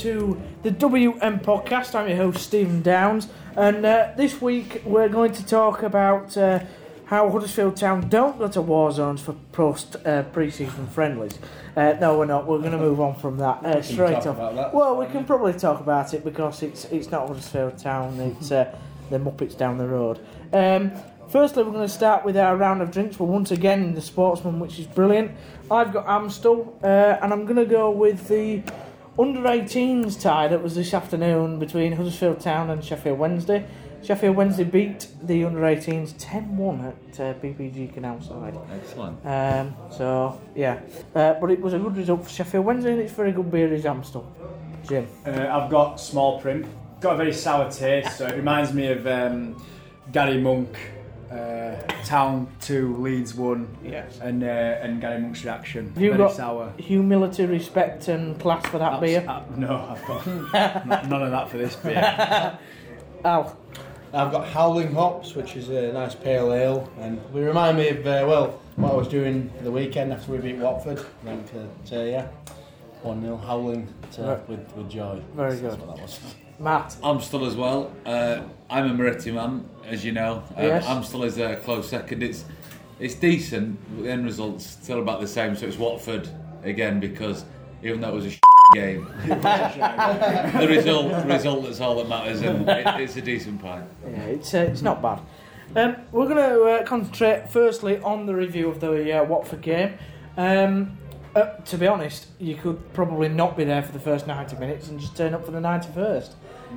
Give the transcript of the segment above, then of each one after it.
to the WM podcast. I'm your host, Steven Downs, and uh, this week we're going to talk about uh, how Huddersfield Town don't go to war zones for post uh, pre season friendlies. Uh, no, we're not. We're going to move on from that uh, straight off. that, well, we can probably talk about it because it's it's not Huddersfield Town, it's uh, the Muppets down the road. Um, Firstly, we're going to start with our round of drinks. We're once again in the Sportsman, which is brilliant. I've got Amstel, uh, and I'm going to go with the under 18s tie that was this afternoon between Huddersfield Town and Sheffield Wednesday. Sheffield Wednesday beat the under 18s 10 1 at uh, PPG Canal side. Excellent. Um, so, yeah. Uh, but it was a good result for Sheffield Wednesday, and it's very good beer is Amstel. Jim. Uh, I've got small print. Got a very sour taste, so it reminds me of um, Gary Monk, uh, Town two, Leeds one, Yes. and uh, and Gary Monk's reaction. Have you very got sour. humility, respect, and class for that Abs- beer? uh, no, I've got n- none of that for this beer. Al. I've got Howling Hops, which is a nice pale ale, and we remind me of uh, well what I was doing the weekend after we beat Watford. I think uh, so, yeah, one 0 Howling to, Right. with with joy. Very That's good. what that was. Matt. Amstel as well. Uh, I'm a Moretti man, as you know. Um, Yes. Amstel is a close second. It's it's decent. The end result's still about the same. So it's Watford again because even though it was a game, the result the result is all that matters, and it, it's a decent pint. Yeah, it's uh, it's not bad. Um, we're going to uh, concentrate firstly on the review of the uh, Watford game. Um, uh, to be honest, you could probably not be there for the first 90 minutes and just turn up for the 91st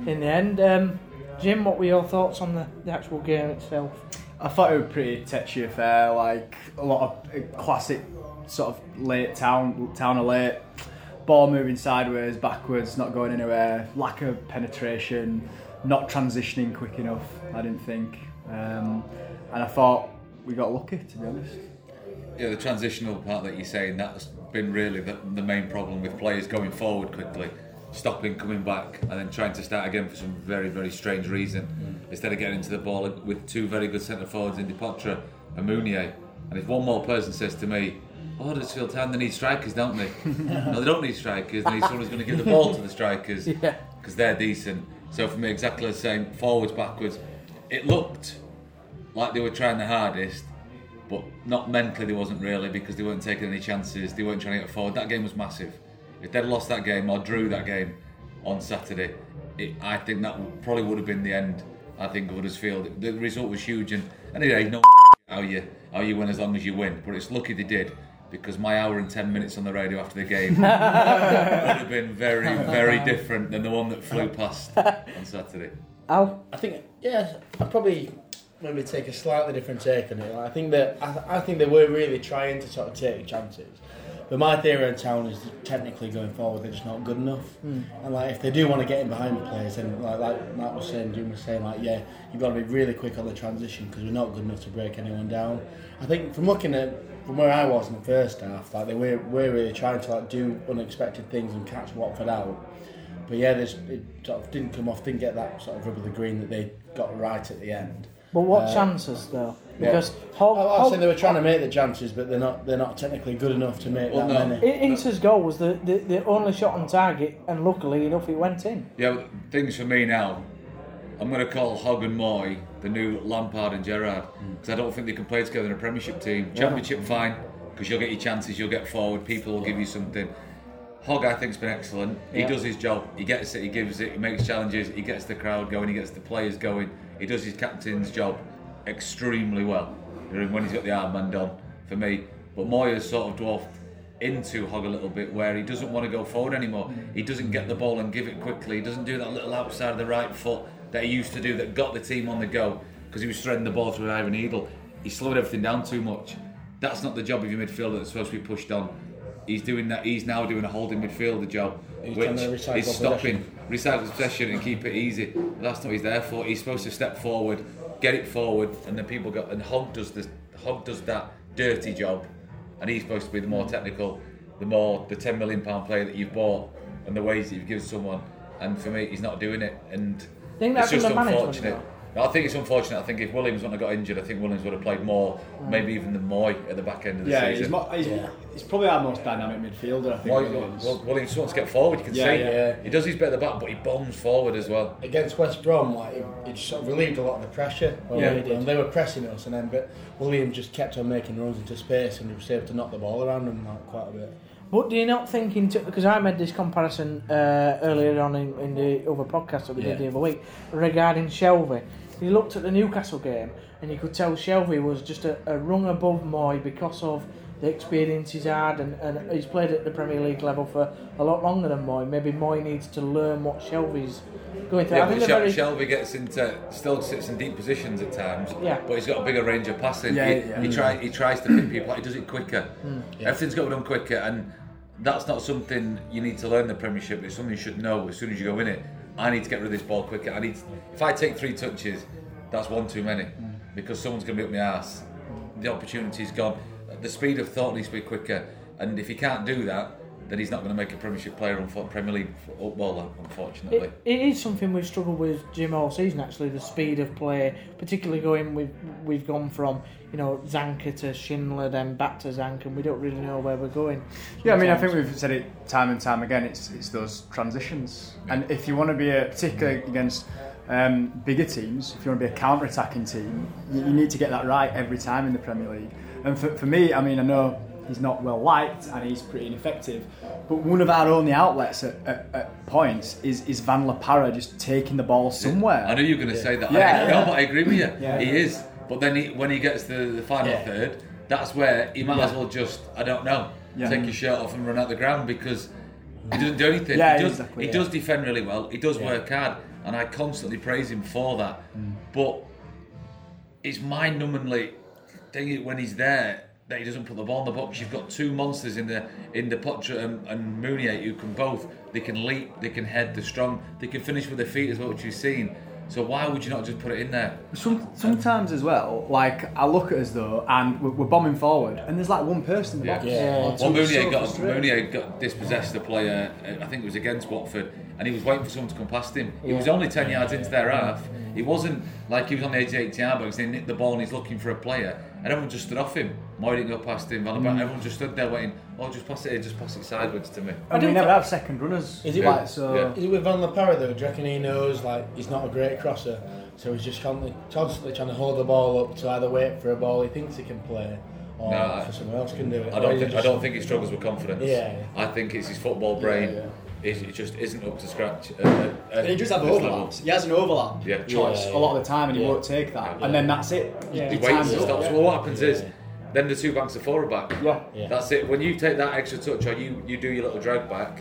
in the end. Um, Jim, what were your thoughts on the, the actual game itself? I thought it was a pretty touchy affair, like a lot of uh, classic sort of late town, town of late, ball moving sideways, backwards, not going anywhere, lack of penetration, not transitioning quick enough. I didn't think, um, and I thought we got lucky to be honest. Yeah, the transitional part that you're saying that's been really the, the main problem with players going forward quickly, stopping, coming back, and then trying to start again for some very very strange reason. Mm. Instead of getting into the ball with two very good centre forwards in Depoitre and Mounié. And if one more person says to me, "Oh, Huddersfield Town, they need strikers, don't they?" no, they don't need strikers. They need someone who's going to give the ball to the strikers Yeah. because they're decent. So for me, exactly the same. Forwards, backwards. It looked like they were trying the hardest, but not mentally. They wasn't really because they weren't taking any chances. They weren't trying to get forward. That game was massive. If they'd lost that game or drew that game on Saturday, it, I think that probably would have been the end. I think of Huddersfield. The result was huge, and anyway, no how you how you win as long as you win. But it's lucky they did because my hour and ten minutes on the radio after the game would have been very very different than the one that flew past on Saturday. Al? I think yeah, I probably maybe take a slightly different take on it. I think that I, I think they were really trying to sort of take chances. But my theory on town is technically going forward they're just not good enough. Hmm. And like if they do want to get in behind the players, then like like Matt was saying, Jim was saying, like yeah, you've got to be really quick on the transition because we're not good enough to break anyone down. I think from looking at from where I was in the first half, like they were, were really trying to like do unexpected things and catch Watford out. But yeah, there's, it sort of didn't come off, didn't get that sort of rub of the green that they got right at the end. But what Uh, chances, though? Because Hog, I, I was Hog, saying they were trying to make the chances, but they're not. They're not technically good enough to make Well, that no. many. I- Ince's goal was the, the, the only shot on target, and luckily enough, it went in. Yeah, but things for me now. I'm going to call Hogg and Mooy the new Lampard and Gerrard because I don't think they can play together in a Premiership team. Championship, fine, because you'll get your chances, you'll get forward, people will give you something. Hogg, I think, has been excellent. He Yeah. does his job. He gets it. He gives it. He makes challenges. He gets the crowd going. He gets the players going. He does his captain's job extremely well. You know, When he's got the armband on, for me. But Mooy has sort of dwarfed into Hogg a little bit, where he doesn't want to go forward anymore. He doesn't get the ball and give it quickly. He doesn't do that little outside of the right foot that he used to do that got the team on the go because he was threading the ball through Ivan Needle. He slowed everything down too much. That's not the job of your midfielder that's supposed to be pushed on. He's doing that. He's now doing a holding midfielder job, He's which is stopping, recycle possession and keep it easy. That's not what he's there for. He's supposed to step forward, get it forward, and then people go. And Hogg does this. Hogg does that dirty job, and he's supposed to be the more technical, the more the ten million pound player that you've bought, and the ways that you've given someone. And for me, he's not doing it, and I think it's that's just under management, unfortunate. I think it's unfortunate. I think if Williams wouldn't have got injured, I think Williams would have played more, maybe even than Mooy at the back end of the Yeah, he's, season. mo- he's, Yeah. he's probably our most dynamic midfielder. I think. Mooy, Williams. well, Williams just wants to get forward. You can Yeah, see yeah. he does his bit at the back, but he bombs forward as well. against West Brom, like it, it just sort of relieved a lot of the pressure. Yeah. Already. and they were pressing us, and then but Williams just kept on making runs into space, and he was able to knock the ball around them like quite a bit. But do you not think into because I made this comparison uh, earlier on in, in the other podcast that we Yeah. did the other week regarding Shelvey. You looked at the Newcastle game and you could tell Shelvey was just a, a rung above Mooy because of the experience he's had and, and he's played at the Premier League level for a lot longer than Mooy. Maybe Mooy needs to learn what Shelvey's going through. Yeah, I think but Shel- very, Shelvey gets into still sits in deep positions at times. Yeah. But he's got a bigger range of passing. Yeah, he, yeah. he tries he tries to pick people. He does it quicker. Hmm. Yeah. Everything's got to be done quicker, and that's not something you need to learn the Premiership. It's something you should know as soon as you go in it. I need to get rid of this ball quicker. I need. if I take three touches, that's one too many, because someone's going to be up my ass. The opportunity's gone. The speed of thought needs to be quicker, and if he can't do that, then he's not going to make a Premiership player, unfo- Premier League footballer, unfortunately. It, it is something we've struggled with Jim all season. Actually, the speed of play, particularly going we've we've gone from you know Zanka to Schindler, then back to Zanka, and we don't really know where we're going. Yeah, I mean, I think we've said it time and time again. It's it's those transitions, and if you want to be a particularly against um, bigger teams, if you want to be a counter-attacking team, you, you need to get that right every time in the Premier League. And for, for me, I mean, I know he's not well liked and he's pretty ineffective, but one of our only outlets at, at, at points is is Van La Parra just taking the ball somewhere. I knew you were going to say that. Yeah, I. No, but I agree with you. Yeah. He is. But then he, when he gets to the final Yeah. third, that's where he might as well just, I don't know, Yeah. take his shirt off and run out the ground because he doesn't do anything. Yeah, he does, exactly, he yeah. does defend really well. He does Yeah. work hard. And I constantly praise him for that. Mm. But it's mind numbingly thing when he's there that he doesn't put the ball in the box. You've got two monsters in the in Depoitre and, and Mounié who can both they can leap, they can head, they're strong, they can finish with their feet as well, which you've seen. So why would you not just put it in there? Some, sometimes as well, like I look at us though, and we're, we're bombing forward, and there's like one person in the Yeah. box. Yeah. or Well, two, Mounié so got frustrating. Mounié got dispossessed the player. uh, I think it was against Watford, and he was waiting for someone to come past him. He was only ten yards into their half. It wasn't like he was on the 88 yard box. They nicked the ball and he's looking for a player, and everyone just stood off him. Mooy didn't go past him. Van der Beek, Everyone just stood there waiting. Oh, just pass it, here, just pass it sideways to me. And we don't never have second runners. Is it like Yeah. so? Yeah. Is it with Van La Parra though? Do you reckon he knows like he's not a great crosser, so he's just constantly, constantly trying to hold the ball up to either wait for a ball he thinks he can play, or No, I- for someone else can do it. I don't. is it think I don't think he struggles with confidence. Yeah. I think it's his football brain. Yeah, It, it just isn't up to scratch. at- at- at And he just have this level. He has an overlap Yeah. choice Yeah, a lot of the time, and he yeah. won't take that. Yeah. And then that's it. Yeah. He Your waits and up. stops. Well, what happens is, then the two backs are forward back. Yeah. Yeah. That's it. When you take that extra touch or you, you do your little drag back,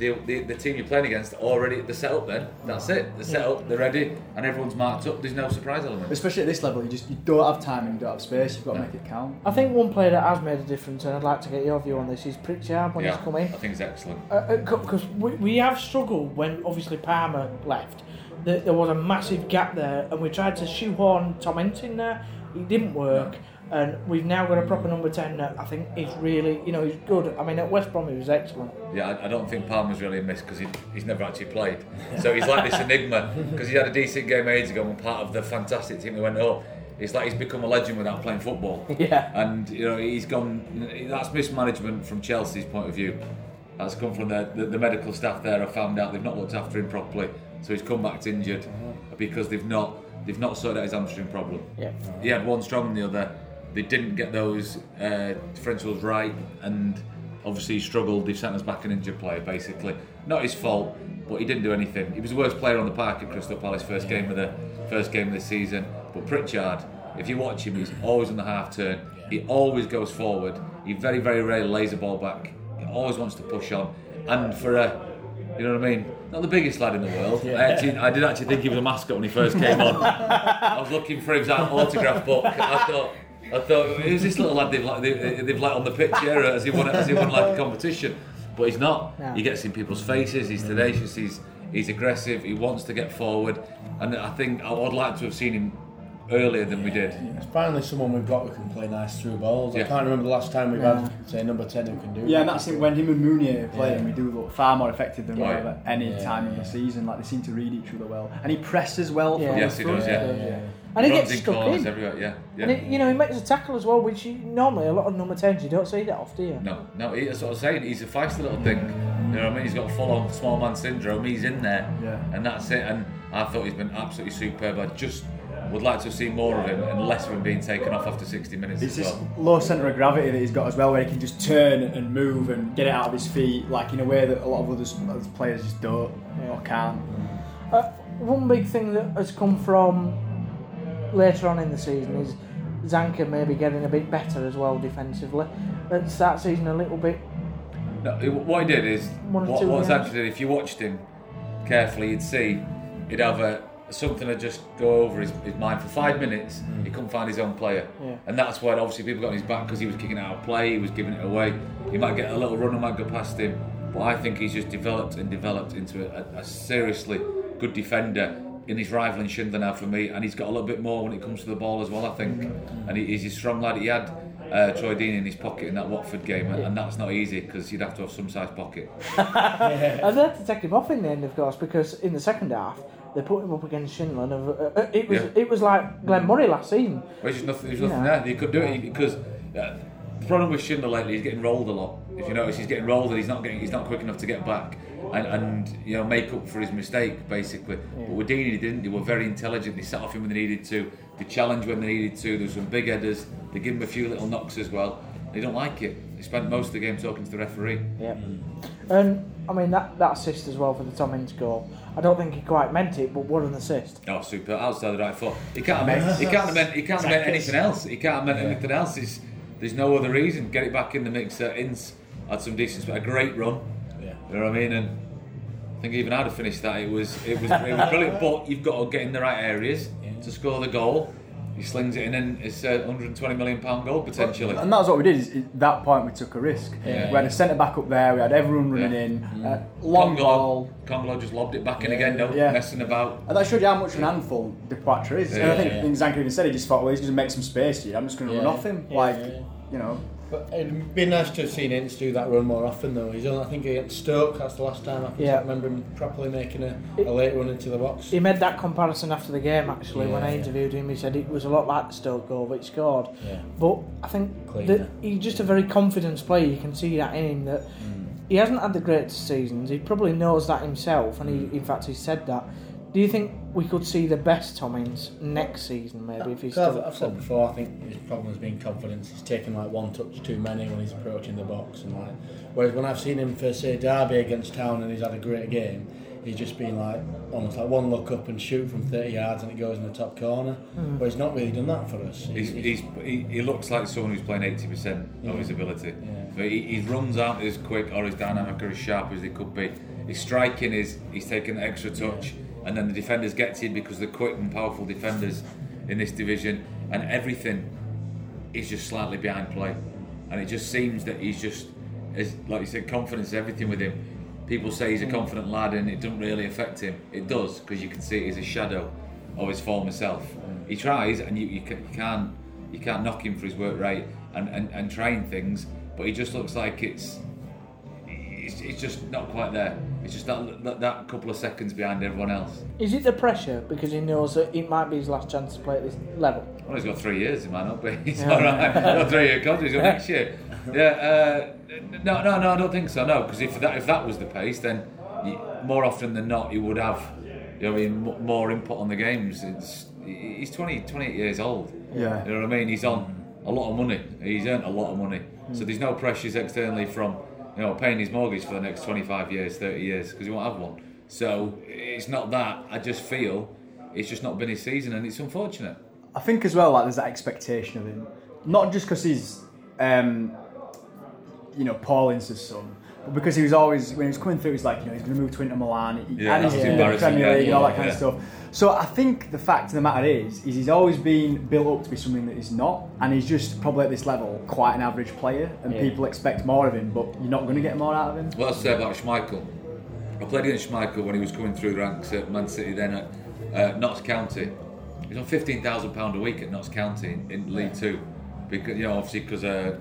the, the, the team you're playing against already the setup. Then that's it. The setup, they're ready, and everyone's marked up. There's no surprise element. Especially at this level, you just you don't have time and you don't have space. You've got to make it count. I think one player that has made a difference, and I'd like to get your view on this, is Pritchard when Yeah, he's come in. I think he's excellent. Uh, uh, because we, we have struggled when obviously Palmer left. There, there was a massive gap there, and we tried to shoehorn Tom Ince in there. It didn't work, and we've now got a proper number 10 that I think is really, you know, he's good. I mean, at West Brom, he was excellent. Yeah, I, I don't think Palmer's really a miss because he, he's never actually played. So he's like this enigma because he had a decent game ages ago and part of the fantastic team that went up. It's like he's become a legend without playing football. Yeah. And you know he's gone. That's mismanagement from Chelsea's point of view. That's come from the, the, the medical staff there. Have found out they've not looked after him properly, so he's come back injured mm-hmm. because they've not they've not sorted out his hamstring problem. Yeah. He had one strong than the other. They didn't get those uh, differentials right, and obviously he struggled. They sent us back an injured player, basically. Not his fault, but he didn't do anything. He was the worst player on the park at Crystal Palace first game of the first game of the season. But Pritchard, if you watch him, he's always on the half turn. He always goes forward. He very very rarely lays the ball back. He always wants to push on. And for a you know what I mean? Not the biggest lad in the world. I, actually, I did actually think he was a mascot when he first came on. I was looking for his autograph book. I thought, I thought, who's this little lad they've let, they, they've let on the pitch here? Has he won? Has he won like a competition? But he's not. No. He gets in people's faces. He's tenacious. He's he's aggressive. He wants to get forward. And I think I would like to have seen him earlier than we did. It's finally someone we've got who can play nice through balls. Yeah. I can't remember the last time we've had, say, number 10 who can do it. Yeah, it. and that's it. When him and Mounié are playing, Yeah. we do look far more effective than we Right. have at any Yeah, time in the season. Like they seem to read each other well, and he presses well. Yeah. from Yes, he does, yeah. yeah, yeah. And he gets stuck in. everywhere. Yeah, yeah. And it, you know, he makes a tackle as well, which you, normally a lot of number 10s, you don't see that often, do you? No, no, he, that's what I was saying. He's a feisty little thing. You know what I mean? He's got full on small man syndrome. He's in there, Yeah. and that's it. And I thought he's been absolutely superb. I just would like to see more of him and less of him being taken off after 60 minutes. It's as this well. low centre of gravity that he's got as well, where he can just turn and move and get it out of his feet, like in a way that a lot of other players just don't or can't. Uh, one big thing that has come from later on in the season is Zanka maybe getting a bit better as well defensively. At the start season, a little bit. No, what he did is what, two what games. Sanchez did. If you watched him carefully, you'd see he'd have a something to just go over his, his mind for five minutes. He couldn't find his own player, Yeah. and that's when obviously people got on his back because he was kicking out of play. He was giving it away. He might get a little run and might go past him, but I think he's just developed and developed into a, a, a seriously good defender. In his rivaling Schindler now for me, and he's got a little bit more when it comes to the ball as well. I think, and he, he's a strong lad. He had uh, Troy Deeney in his pocket in that Watford game, and, and that's not easy because you'd have to have some size pocket. And they had to take him off in the end, of course, because in the second half they put him up against Schindler. And uh, uh, it was Yeah. it was like Glenn Murray last season. There's just nothing, there's nothing Yeah. there. He could do it because uh, the problem with Schindler lately, he's getting rolled a lot. If you notice, he's getting rolled and he's not getting, he's not quick enough to get back and, and you know make up for his mistake basically. But with Deeney, they didn't. They were very intelligent. They set off him when they needed to. They challenged when they needed to. There was some big headers. They give him a few little knocks as well. They don't like it. They spent most of the game talking to the referee. Yeah. And I mean that, that assist as well for the Tom Ince goal. I don't think he quite meant it, but what an assist! Oh, super! Outside the right foot. He can't have meant. He can't have meant. He can't have meant anything else. He can't have meant anything else. It's, there's no other reason. Get it back in the mix. Uh, Ince had some decent, but a great run. Yeah. You know what I mean? And I think even I'd have finished that. It was it was, it was brilliant. But you've got to get in the right areas to score the goal. He slings it in, and it's a 120 million pound goal potentially. And that's what we did. Is at that point we took a risk. Yeah. We had a centre back up there. We had everyone running Yeah. in. Uh, long ball. Congolo, Congolo just lobbed it back in again. No Yeah. messing about. And that showed you how much of an handful Depoitre is. and I think, yeah. Zanka even said he just thought, well, he's just going to make some space here. I'm just going to Yeah. run off him. Yeah, like, yeah. you know. But it'd be nice to have seen Ince do that run more often, though. He's only, I think, against Stoke, that's the last time I can Yeah. remember him properly making a, a late run into the box. He made that comparison after the game. Actually, when I Yeah. interviewed him, he said it was a lot like the Stoke goal he scored. Yeah. But I think Cleaner. that he's just a very confident player. You can see that in him. That mm. he hasn't had the greatest seasons. He probably knows that himself, and he, mm. in fact, he said that. Do you think we could see the best Tom Ince next season, maybe, if he's I've, still? I've said before, I think his problem has been confidence. He's taken like one touch too many when he's approaching the box, and like, whereas when I've seen him for say Derby against Town and he's had a great game, he's just been like almost like one look up and shoot from 30 yards and it goes in the top corner. Hmm. But he's not really done that for us. He's, he's, he, he looks like someone who's playing 80% of his ability. But he, his runs aren't as quick or as dynamic or as sharp as they could be. His striking is he's taking the extra touch, and then the defenders get to him because they're quick and powerful defenders in this division, and everything is just slightly behind play. And it just seems that he's just, like you said, confidence everything with him. People say he's a confident lad, and it doesn't really affect him. It does because you can see he's a shadow of his former self. He tries, and you, you, ca- you can't you can't knock him for his work rate and, and, and trying things, but he just looks like it's it's, it's just not quite there. It's just that, that that couple of seconds behind everyone else. Is it the pressure because he knows that it might be his last chance to play at this level? Well, he's got three years, he might not be. He's Yeah. all right. He's got three year contract. He's got next year. Yeah. Uh, no, no, no. I don't think so. No, because if that if that was the pace, then you, more often than not, you would have, you know, I mean, more input on the games. It's he's 20, 28 years old. Yeah. You know what I mean? He's on a lot of money. He's earned a lot of money. Hmm. So there's no pressures externally from, you know, paying his mortgage for the next 25 years, 30 years, because he won't have one. So it's not that. I just feel it's just not been his season, and it's unfortunate. I think as well, like there's that expectation of him, not just because he's, um, you know, Paul Ince's son, but because he was always when he was coming through, he's like, you know, he's going to move to Inter Milan, he, Yeah, and he's in the Premier League and all that kind yeah. of stuff. So I think the fact of the matter is, is he's always been built up to be something that he's not, and he's just probably at this level quite an average player, and Yeah. people expect more of him, but you're not going to get more out of him. What I say about Schmeichel? I played against Schmeichel when he was coming through the ranks at Man City, then at uh, Notts County, He's on fifteen thousand pound a week at Notts County in, in League Two, because you know obviously because uh,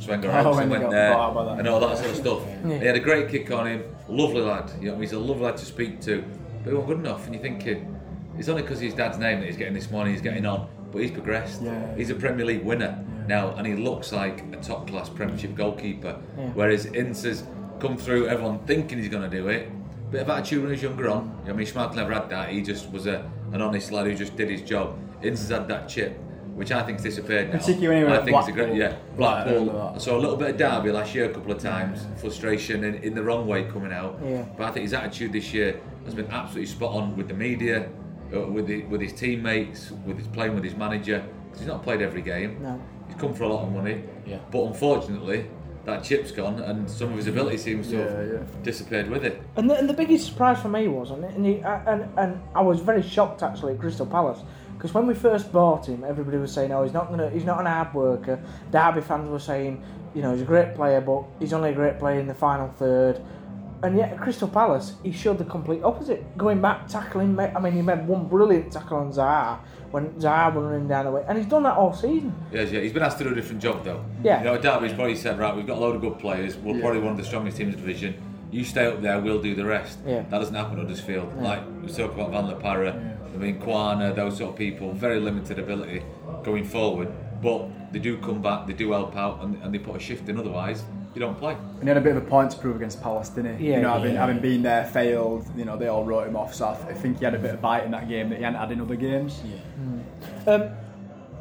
Sven Oh, went there bought out by them. and all that sort of stuff. Yeah. He had a great kick on him, lovely lad. You know, he's a lovely lad to speak to, but he wasn't good enough. And you're thinking, it's only because his dad's name that he's getting this money, he's getting on, but he's progressed. Yeah. He's a Premier League winner now, and he looks like a top class Premiership goalkeeper. Yeah. Whereas Ince has come through, everyone thinking he's going to do it. Bit of attitude when he was younger on. I mean, Schmeichel never had that. He just was a, an honest lad who just did his job. Ince has had that chip, which I think's disappeared now. Particularly when I think it's a great, Blackpool. yeah, Like, I remember Blackpool. that. So a little bit of Derby last year, a couple of times, frustration in, in the wrong way coming out. Yeah. But I think his attitude this year has been absolutely spot on with the media, uh, with the, with his teammates, with his playing with his manager. 'cause he's not played every game. No. He's come for a lot of money. Yeah. But unfortunately, that chip's gone, and some of his ability seems to Yeah, have yeah. disappeared with it. And the, and the biggest surprise for me was, and and, he, and and I was very shocked actually at Crystal Palace because when we first bought him, everybody was saying, "Oh, he's not gonna, he's not an hard worker." Derby fans were saying, "You know, he's a great player, but he's only a great player in the final third. And yet at Crystal Palace, he showed the complete opposite. Going back, tackling. ma- I mean, he made one brilliant tackle on Zaha when Zaha was running down the way, and he's done that all season. Yes, yeah, he's been asked to do a different job though. Yeah. You know, Derby's probably said, right, we've got a load of good players. We're Yeah. probably one of the strongest teams in the division. You stay up there, we'll do the rest. Yeah. That doesn't happen at Huddersfield. No. Like we talk about Van La Parra, I mean Quaner, those sort of people, very limited ability going forward. But they do come back, they do help out, and, and they put a shift in. Otherwise, you don't play. And he had a bit of a point to prove against Palace, didn't he? Yeah, you know, having, yeah. having been there, failed, you know, they all wrote him off. So I, think he had a bit of bite in that game that he hadn't had in other games. Um,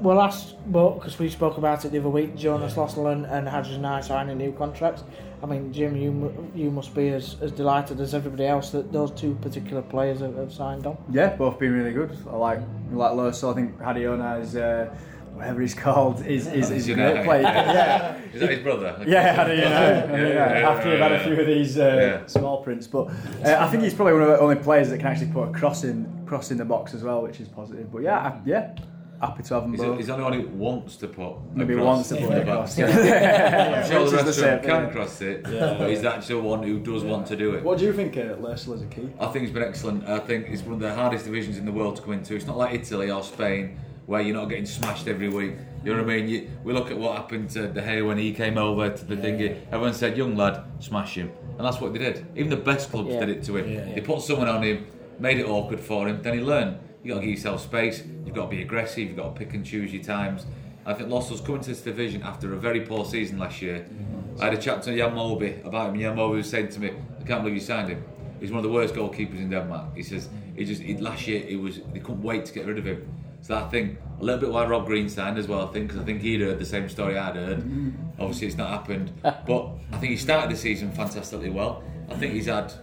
well, last, but because we spoke about it the other week, Jonas Lössl and, and Hadergjonaj signing new contracts. I mean, Jim, you you must be as, as delighted as everybody else that those two particular players have, have signed on. Yeah, both been really good. I like like Loso. I think Hadiona is uh, whatever he's called is is, is a great player. yeah. yeah. Is that his brother? Yeah, Hadiona. Yeah, yeah, yeah, yeah, After we've had a few of these uh, Yeah. small prints, but uh, I think he's probably one of the only players that can actually put a cross in cross in the box as well, which is positive. But yeah, I- yeah, happy to have them He's, both. he's the only one who wants to put. a Maybe cross wants to in put the box. cross. Yeah. I'm sure Which the is the same, can yeah. cross it, but he's actually the one who does want to do it. What do you think of Lössl as a key? I think it's been excellent. I think it's one of the hardest divisions in the world to come into. It's not like Italy or Spain where you're not getting smashed every week. You know what I mean? You, we look at what happened to De Gea when he came over to the thingy. Everyone said, "Young lad, smash him," and that's what they did. Even the best clubs Yeah. did it to him. Yeah. They put someone on him, made it awkward for him. Then he learned. You got to give yourself space. You've got to be aggressive. You've got to pick and choose your times. I think Lössl's coming to this division after a very poor season last year. Mm-hmm. I had a chat to Jan Mølby about him. Jan Mølby was saying to me, "I can't believe you signed him. He's one of the worst goalkeepers in Denmark." He says he just he, last year it was they couldn't wait to get rid of him. So I think a little bit why Rob Green signed as well. I think because I think he'd heard the same story I'd heard. Mm-hmm. Obviously, it's not happened, but I think he started the season fantastically well. I think he's had,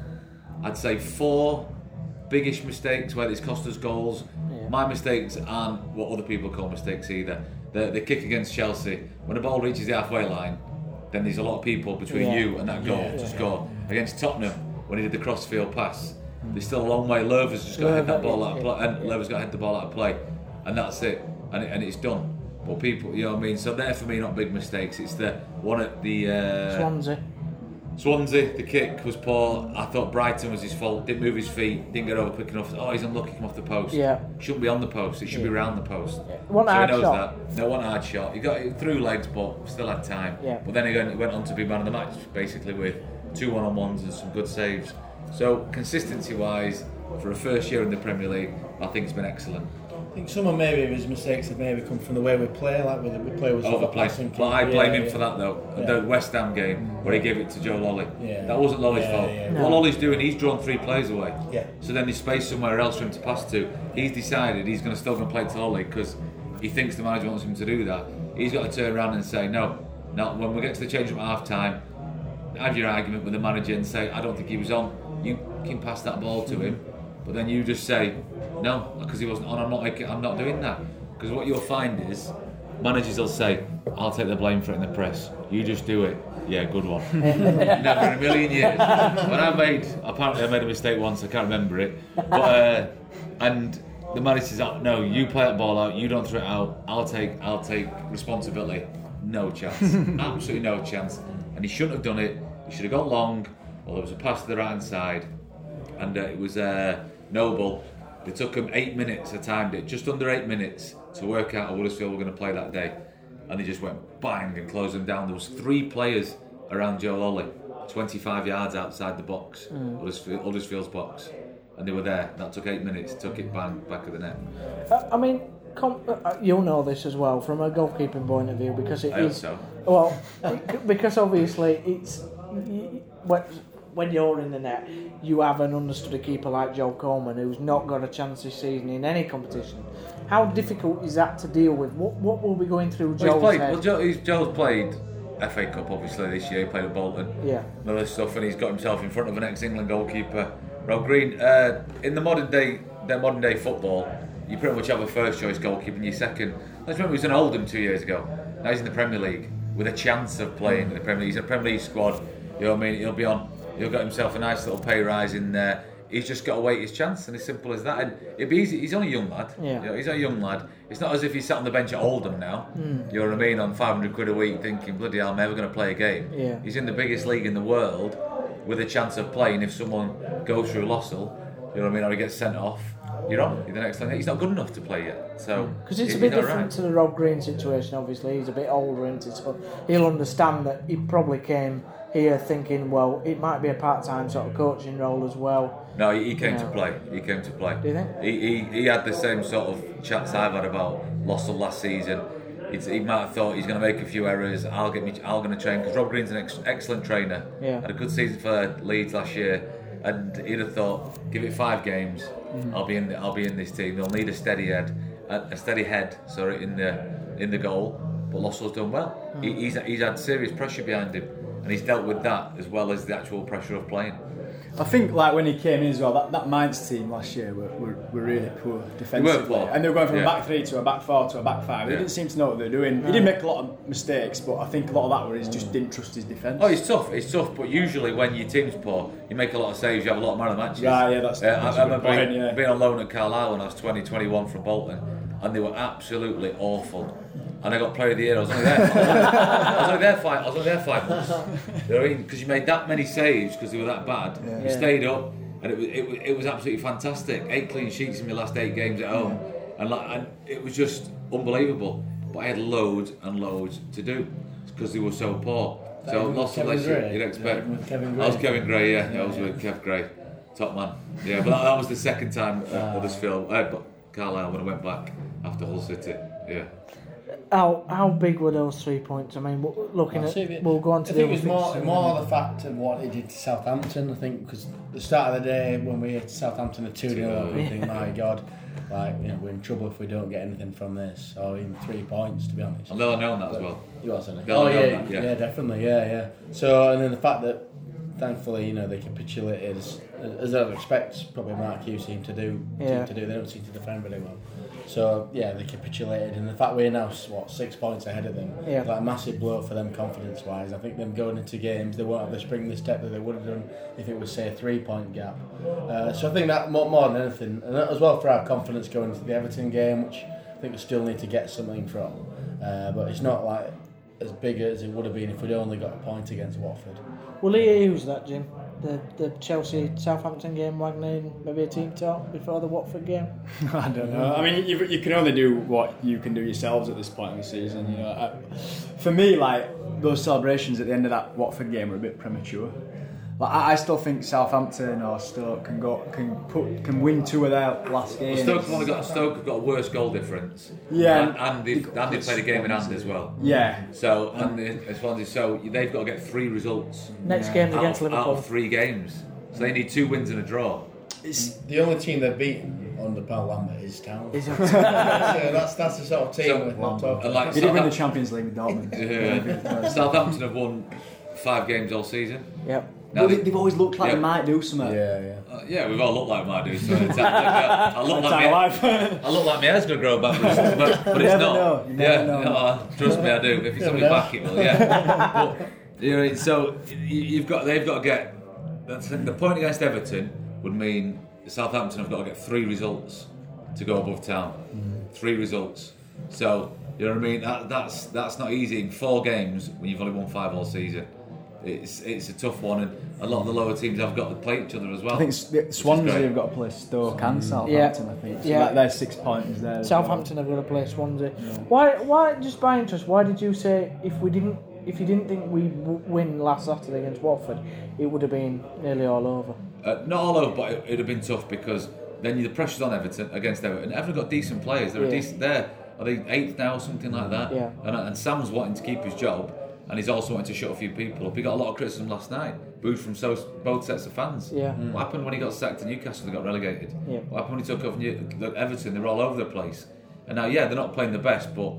I'd say, four biggish mistakes where it's cost us goals. Yeah. My mistakes aren't what other people call mistakes either. The, the kick against Chelsea, when the ball reaches the halfway line, then there's a lot of people between Yeah. you and that goal Yeah, to score. Against Tottenham, when he did the crossfield pass, there's still a long way. Löwe's just got to head that ball out of play, and Löwe's got to head the ball out of play, and that's it, and, it, and it's done. But people, you know what I mean. So they're for me not big mistakes. It's the one at the uh, Swansea. Swansea, the kick was poor. I thought Brighton was his fault. Didn't move his feet. Didn't get over quick enough. Oh, he's unlucky. Come off the post. Yeah. Shouldn't be on the post. It should be round the post. One so hard knows shot. that. No one hard shot. He got it through legs, but still had time. Yeah. But then again, he went on to be man of the match, basically with two one-on-ones and some good saves. So consistency-wise, for a first year in the Premier League, I think it's been excellent. I think some of maybe his mistakes have maybe come from the way we play, like with we play with sort of Overplayed. passing But I blame Yeah, him yeah. for that though. Yeah. The West Ham game where he gave it to Joe Lolley. Yeah. That wasn't Lolley's fault. No. What Lolley's doing, he's drawn three players away. Yeah. So then there's space somewhere else for him to pass to. He's decided he's going to still going to play to Lolley because he thinks the manager wants him to do that. He's got to turn around and say, no, no. When we get to the change at half time, have your argument with the manager and say, I don't think he was on. You can pass that ball to him, but then you just say, no, because he wasn't on. I'm not. I'm not doing that. Because what you'll find is managers will say, I'll take the blame for it in the press. You just do it. Yeah, good one. Never in a million years. When I made, apparently I made a mistake once. I can't remember it. But uh, and the manager says, "Oh, no, you play that ball out. You don't throw it out. I'll take. I'll take responsibility. No chance. Absolutely no chance. And he shouldn't have done it. He should have got long. Well, there was a pass to the right hand side, and uh, it was uh, Noble It took them eight minutes. I timed it just under eight minutes to work out how Huddersfield were going to play that day, and they just went bang and closed them down. There was three players around Joe Lolley, 25 yards outside the box, Huddersfield, Huddersfield's box, and they were there. That took eight minutes. Took it bang back of the net. Uh, I mean, com- uh, you'll know this as well from a goalkeeping point of view because it I is. so. Well, because obviously it's when you're in the net, you have an understudy keeper like Joe Coleman who's not got a chance this season in any competition. How difficult is that to deal with? What what will be going through Well, Joe's he's played. head? Well, Joe, he's, Joe's played FA Cup obviously this year. He played at Bolton. Yeah. and this stuff, and he's got himself in front of an ex-England goalkeeper, Rob Green. Uh, in the modern day, their modern day football, you pretty much have a first choice goalkeeper and your second. Let's remember he was in Oldham two years ago. Now he's in the Premier League with a chance of playing in the Premier League. He's in a Premier League squad. You know what I mean? He'll be on. He'll get himself a nice little pay rise in there. He's just got to wait his chance, and as simple as that. And it'd be easy. He's only a young lad. Yeah. You know, he's a young lad. It's not as if he's sat on the bench at Oldham now. Hmm. You know what I mean? On 500 quid a week, thinking, bloody hell, I'm never going to play a game. Yeah. He's in the biggest league in the world with a chance of playing if someone goes through Lössl, you know what I mean, or he gets sent off. You're on. You're the next line. He's not good enough to play yet. So hmm. Because it's a bit different right. to the Rob Green situation, obviously. He's a bit older, isn't he? So he'll understand that he probably came here thinking, well, it might be a part time sort of coaching role as well. No, he, he came No. to play. He came to play. Do you think? He, he, he had the same sort of chats I've had about Lössl last season. It's, he might have thought he's going to make a few errors. I'll get me. I'll going to train because Rob Green's an ex- excellent trainer. Yeah. Had a good season for Leeds last year, and he'd have thought, give it five games, Mm. I'll be in. The, I'll be in this team. They'll need a steady head, a, a steady head. Sorry, in the in the goal. But Lössl's done well. Mm. He, he's he's had serious pressure behind him, and he's dealt with that as well as the actual pressure of playing. I think like when he came in as well, that, that Mainz team last year were, were, were really poor defensively, poor. and they were going from Yeah. a back three to a back four to a back five. They Yeah. didn't seem to know what they were doing. He did make a lot of mistakes, but I think a lot of that was he just didn't trust his defence. Oh, it's tough. It's tough, but usually when your team's poor, you make a lot of saves. You have a lot of man of the matches. Right, yeah, that's- Uh, that's I, I a good remember point, being, yeah. being on loan at Carlisle when I was 20, 21 from Bolton, and they were absolutely awful. And I got Player of the Year. I was only there. I was only there five. I was only there five months. You know what I mean? Because you made that many saves because they were that bad. You Yeah. stayed up, and it was, it was it was absolutely fantastic. Eight clean sheets in my last eight games at home, and like and it was just unbelievable. But I had loads and loads to do because they were so poor. So Kevin- lots of less you'd expect. Yeah, I was Kevin Gray, yeah. I was with Kev Gray, top man. Yeah, but that, that was the second time at Huddersfield, uh, but Carlisle when I went back after Hull City. Yeah. How how big were those three points? I mean, looking at, it. we'll go on to I the think it was more, fixtures. more the fact of what he did to Southampton. I think because the start of the day when we hit Southampton a two 0 up, we think, my God, like you know, we're in trouble if we don't get anything from this, or even three points to be honest. And they'll know that as well. You was, wasn't Oh yeah, that, yeah. yeah, definitely, yeah, yeah. So and then the fact that thankfully you know they capitulated as, as I would expect probably Mark Hughes seemed to do Yeah. seem to do. They don't seem to defend very well. So yeah, they capitulated, and the fact we're now what six points ahead of them, Yeah. like a massive blow for them confidence wise. I think them going into games, they won't have the spring this step that they would have done if it was say a three point gap. Uh, so I think that more, more than anything, and as well for our confidence going into the Everton game, which I think we still need to get something from. Uh, but it's not like as big as it would have been if we'd only got a point against Watford. Will he use that, Jim? The the Chelsea Southampton game, Wagner, and maybe a team talk before the Watford game. I don't know. I mean, you, you can only do what you can do yourselves at this point in the season. You know, I, for me, like those celebrations at the end of that Watford game were a bit premature. Like I, I still think Southampton or Stoke can go can put can win two of their last games. Stoke have only got Stoke have got a worse goal difference. Yeah. And, and they and they played a game in hand as well. Yeah, So and the, as well as so they've got to get three results Next Yeah. game's out against of, out of three games. So they need two wins and a draw. it's The only team they've beaten under Paul Lambert is Town. So that's that's the sort of team So- with not talking. And like they did win the Champions League with Dortmund. Southampton have won five games all season. yep. Now But they- they, they've always looked like Yeah. they might do something. yeah, yeah. Uh, yeah, we've all looked like my dude. So it's, I look like Entire me. life. I look like my hair's gonna grow back, but it's, but, but it's never not. know, you never yeah, know. no, uh, trust me, I do. If it's on my back, it will. Yeah. but, you know, so you- you've got, they've got to get. That's, the point against Everton would mean Southampton have got to get three results to go above town. Three results. So you know what I mean. That, that's that's not easy in four games when you've only won five all season. It's it's a tough one, and a lot of the lower teams have got to play each other as well. I think Swansea have got to play Stoke and Yeah. Southampton. I think. So Yeah. that- there's six points there. as well. Southampton have got to play Swansea. Why? Why? Just by interest, why did you say if we didn't, if you didn't think we'd w- win last Saturday against Watford, it would have been nearly all over? Uh, not all over, but it, it'd have been tough because then you, the pressure's on Everton against Everton. And Everton got decent players. They're Yeah. decent there. Are they eighth now, or something like that? Yeah. And, and Sam's wanting to keep his job, and he's also wanting to shut a few people up. He got a lot of criticism last night, booed from so, both sets of fans. Yeah. What mm. happened when he got sacked to Newcastle? They got relegated. Yeah. What happened when he took over New, Everton? They were all over the place. And now, yeah, they're not playing the best, but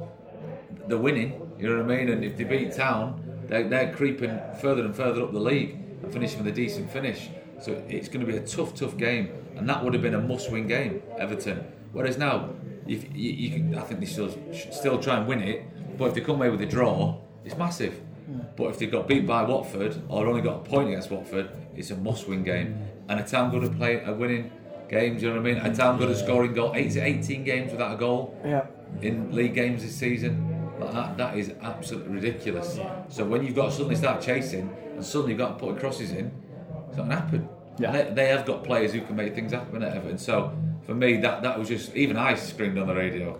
they're winning. You know what I mean? And if they beat Town, they're, they're creeping further and further up the league and finishing with a decent finish. So it's going to be a tough, tough game, and that would have been a must-win game, Everton. Whereas now, if you, you can, I think they still should still try and win it. But if they come away with a draw, it's massive. But if they got beat by Watford or only got a point against Watford, it's a must-win game. And a town good to play a winning games. You know what I mean? A town good at scoring goal. Eight to 18 games without a goal Yeah. in league games this season. Like that, that is absolutely ridiculous. So when you've got to suddenly start chasing and suddenly you've got to put crosses in, it's not going to happen. Yeah. They, they have got players who can make things happen at Everton. So for me, that, that was just, even I screamed on the radio.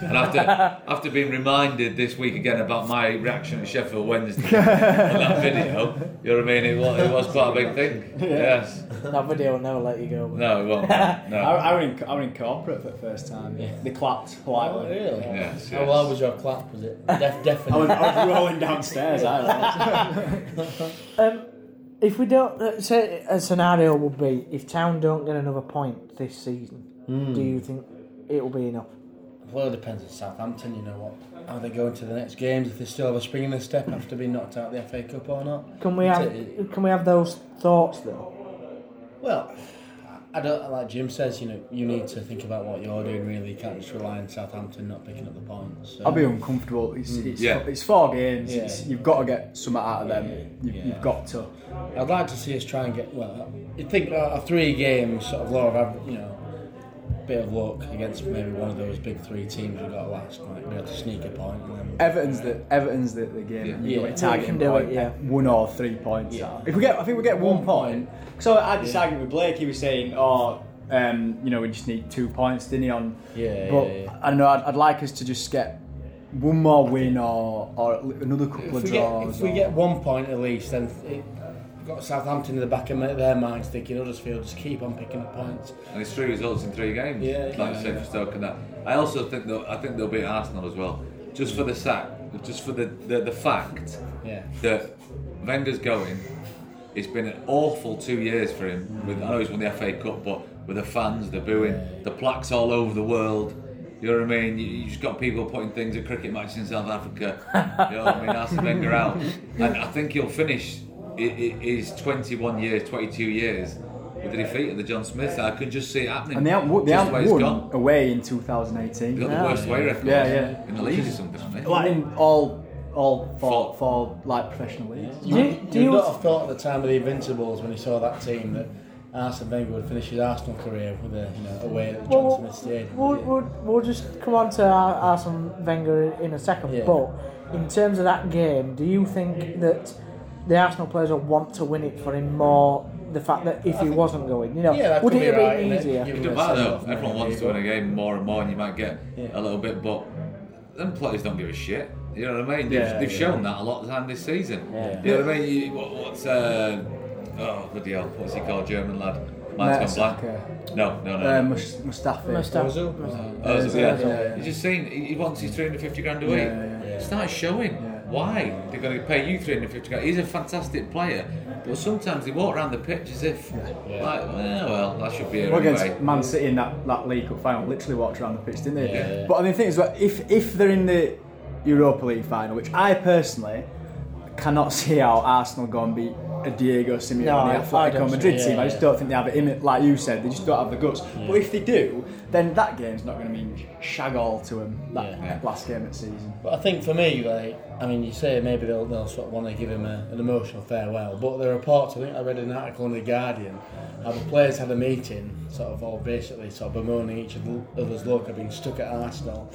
And after, after being reminded this week again about my reaction at Sheffield Wednesday on that video, you know what I mean? It was, it was quite a big thing. Yes. That video will never let you go. No, it won't. I, No. I, were in, I were in corporate for the first time. They clapped Oh, politely. really? Yes, How loud was your clap? Was it def- I deafening? was, I was rolling downstairs. I was. Um, if we don't, uh, say a scenario would be if Town don't get another point this season, Hmm. do you think it will be enough? Well, it depends on Southampton. You know what? Are they going to the next games? If they still have a spring in their step after being knocked out of the FA Cup or not? Can we have can we have those thoughts though? Well, I don't like Jim says. You know, you need to think about what you're doing. Really, you can't just rely on Southampton not picking up the points. So. I'll be uncomfortable. It's, it's, Yeah. it's four games. Yeah. It's, you've got to get some out of them. You've, Yeah. you've got to. I'd like to see us try and get well. You think uh, a three games sort of law of you know, bit of luck against maybe one of those big three teams we got last might be able to sneak a point. And then, Everton's the Everton's the, the game. Yeah. You Yeah. yeah. target do it, yeah. one or three points. Yeah. If we get, I think we get one, point. So I had this argument with Blake. He was saying, "Oh, um, you know, we just need two points, didn't he?" On, Yeah, but yeah, yeah. I don't know. I'd, I'd like us to just get one more win or or another couple if of we, get, draws. if we or- get one point at least, then it, got Southampton in the back of my- their minds thinking Huddersfield just keep on picking up points. And it's three results in three games. Yeah, like yeah, you said yeah. for Stoke and that. I also think they'll, I think they'll beat Arsenal as well, just for the sack, just for the, the, the fact Yeah. that Wenger's going. It's been an awful two years for him. With I know he's won the FA Cup, but with the fans, the booing, the plaques all over the world. You know what I mean? You, you just got people putting things at cricket matches in South Africa. you know what I mean? Arsene Wenger out, and I think he'll finish his 21 years, 22 years with the defeat of the John Smiths. I could just see it happening. and they haven't, won- they haven't the way it's won gone. away in 2018. They got the Yeah. worst away record Yeah, yeah. in the league or something, haven't they? Like in all, all for, For- for like professional leagues. Do you, do you you, would not have thought at the time of the Invincibles when he saw that team that Arsene Wenger would finish his Arsenal career with a you know away at the John Well, Smith Stadium. We'll, we'll, we'll just come on to Ar- Arsene Wenger in a second. Yeah. But in terms of that game, do you think that the Arsenal players will want to win it for him more? The fact that if he wasn't going, you know, Yeah, would could it have be right, been easier? Give It doesn't matter though. Everyone maybe, wants to win a game more and more, and you might get Yeah. a little bit, but them players don't give a shit. You know what I mean? They've, Yeah, they've yeah. shown that a lot of time this season. Yeah. You know what I mean? You, what, what's uh, oh bloody hell? What's he called? German lad. Mine's gone blank. No, no, no. Uh, no. Mus- Mustafi. Mustafi. Ozil? Oh, yeah. yeah, yeah. He's just saying he he wants his 350 grand a week. Yeah, yeah, yeah. Start showing Yeah. Why they're going to pay you 350 grand. He's a fantastic player, but sometimes they walk around the pitch as if, Yeah. like, well, well, that should be here Well, anyway. against Man City in that, that League Cup final, literally walked around the pitch, didn't they? Yeah. But I mean, the thing is, if if they're in the Europa League final, which I personally cannot see how Arsenal go and beat a Diego Simeone, No, I- the I Atletico Madrid see- team. I just yeah. don't think they have it in it. Like you said, they just don't have the guts. Mm. But if they do, then that game's not going to mean shag all to them. That Yeah. Yeah. last game of the season. But I think for me, like, I mean, you say maybe they'll, they'll sort of want to give him a, an emotional farewell, but the reports, I think I read an article in The Guardian, how the players had a meeting, sort of all basically sort of bemoaning each of the other's luck of being stuck at Arsenal.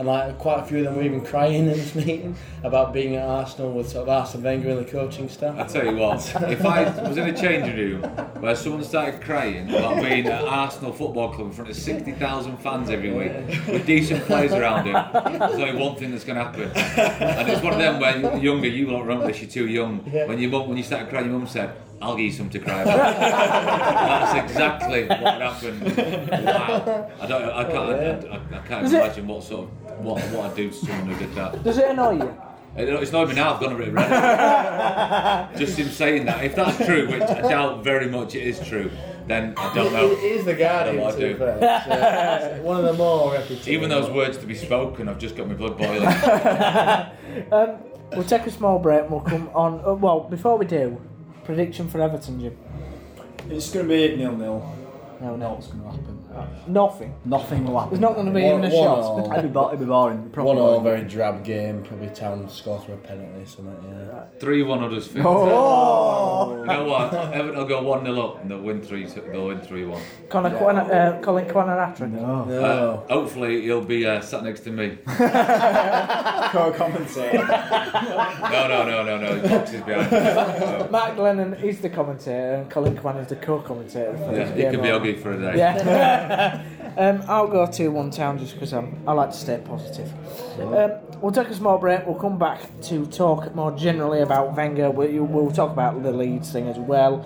And like quite a few of them were even crying in this meeting about being at Arsenal with sort of Arsene Wenger and the coaching staff. I tell you what, if I was in a changing room where someone started crying about being at Arsenal Football Club in front of 60,000 fans every week with decent players around him, there's only one thing that's going to happen. And it's one of them where you're younger, you won't remember this, you're too young. When, your mum, when you started crying, your mum said, I'll give you some to cry about. That's exactly what happened. Wow. I, don't, I can't, I, I, I can't imagine what sort of, what, what I'd do to someone who did that. Does it annoy you? It's not even now, I've gone a bit red. Just him saying that. If that's true, which I doubt very much it is true, then I don't know. It is the Guardian, what I do. fair. It's, it's one of the more reputable. Even those words to be spoken, I've just got my blood boiling. Um, we'll take a small break and we'll come on. Uh, well, before we do, prediction for Everton, Jim. It's going to be nil nil. No, No, no. what's going to happen? Nothing. Nothing will happen. There's not going to be One- even a shot. It'd be, bo- it'd be boring. Probably One all, boring. very drab game. Probably Town scores for a penalty or something. Yeah. 3 1 Huddersfield. Oh. You know what? Everton will go 1 0 up and they'll win 3 they'll win 3 1. Connor Quaner, uh, Colin Kwanaratra. No. No. Uh, hopefully, he'll be uh, sat next to me. Co-commentator. No, no, no, no, no. He boxes behind me. No. Matt Glennon is the commentator and Colin Kwan is the co-commentator. For Yeah, this he game could be on. ugly for a day. Yeah. um, I'll go to 1 town just because I like to stay positive. Um, we'll take a small break. We'll come back to talk more generally about Wenger. We'll, we'll talk about the Leeds thing as well.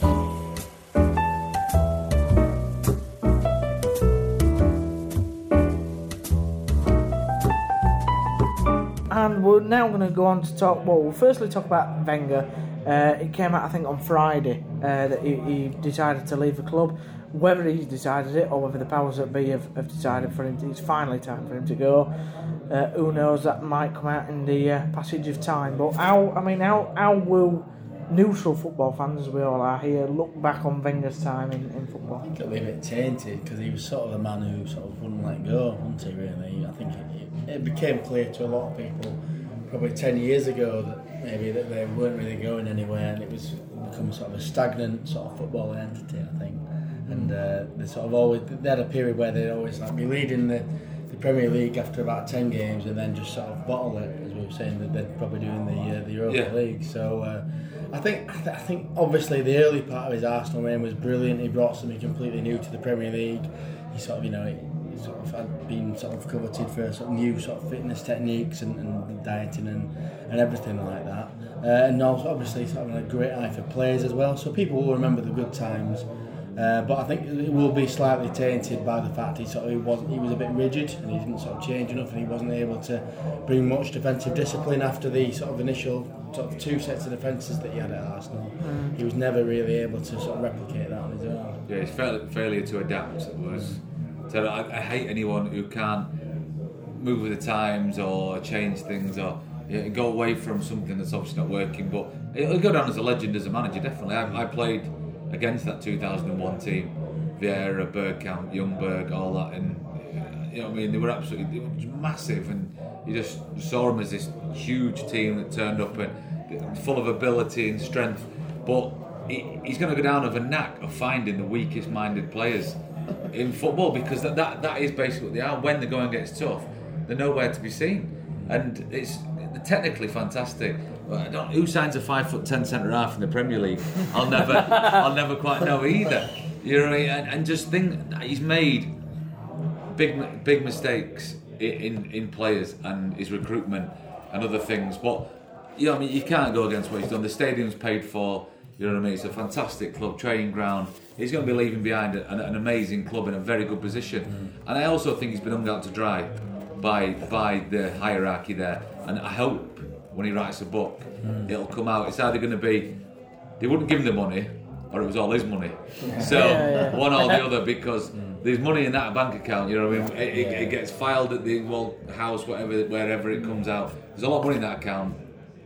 And we're now going to go on to talk. Well, we'll firstly talk about Wenger. Uh, it came out, I think, on Friday uh, that he, he decided to leave the club. Whether he's decided it or whether the powers that be have, have decided for him, to, it's finally time for him to go. Uh, who knows? That might come out in the uh, passage of time. But how? I mean, how how will neutral football fans, as we all are here, look back on Wenger's time in, in football? I think it'll be a bit tainted because he was sort of the man who sort of wouldn't let go, wasn't he? Really, I think it, it became clear to a lot of people probably ten years ago that maybe that they weren't really going anywhere, and it was become sort of a stagnant sort of football entity. I think, and uh, they sort of always they had a period where they'd always like be leading the. The Premier League after about ten games, and then just sort of bottle it, as we were saying that they're probably doing the uh, the Europa Yeah. League. So uh, I think I, th- I think obviously the early part of his Arsenal reign was brilliant. He brought something completely new to the Premier League. He sort of you know he, he sort of had been sort of coveted for sort of new sort of fitness techniques and, and dieting and, and everything like that. Uh, and also obviously sort of a great eye for players as well. So people will remember the good times. Uh, but I think it will be slightly tainted by the fact he sort of he wasn't he was a bit rigid and he didn't sort of change enough and he wasn't able to bring much defensive discipline after the sort of initial sort of two sets of defences that he had at Arsenal. He was never really able to sort of replicate that on his own. Yeah, his fail- failure to adapt was. So I, I hate anyone who can't move with the times or change things or yeah, go away from something that's obviously not working. But he'll go down as a legend as a manager, definitely. I, I played against that 2001 team, Vieira, Bergkamp, Ljungberg, all that, and uh, you know what I mean. They were absolutely they were massive, and you just saw them as this huge team that turned up and full of ability and strength. But he, he's going to go down with a knack of finding the weakest minded players in football because that, that, that is basically what they are. When the going gets tough, they're nowhere to be seen. And it's technically fantastic. But I don't, who signs a five foot ten centre half in the Premier League? I'll never, I'll never quite know either. You know what I mean? And, and just think he's made big, big mistakes in in players and his recruitment and other things. But you know, I mean, you can't go against what he's done. The stadium's paid for. You know what I mean? It's a fantastic club, training ground. He's going to be leaving behind an, an amazing club in a very good position. Mm. And I also think he's been hung out to dry by by the hierarchy there. And I hope when he writes a book, it'll come out. It's either going to be they wouldn't give him the money, or it was all his money. So Yeah, yeah. one or the other, because there's money in that bank account. You know what I mean? It, it, it gets filed at the well house, whatever, wherever it comes out. There's a lot of money in that account.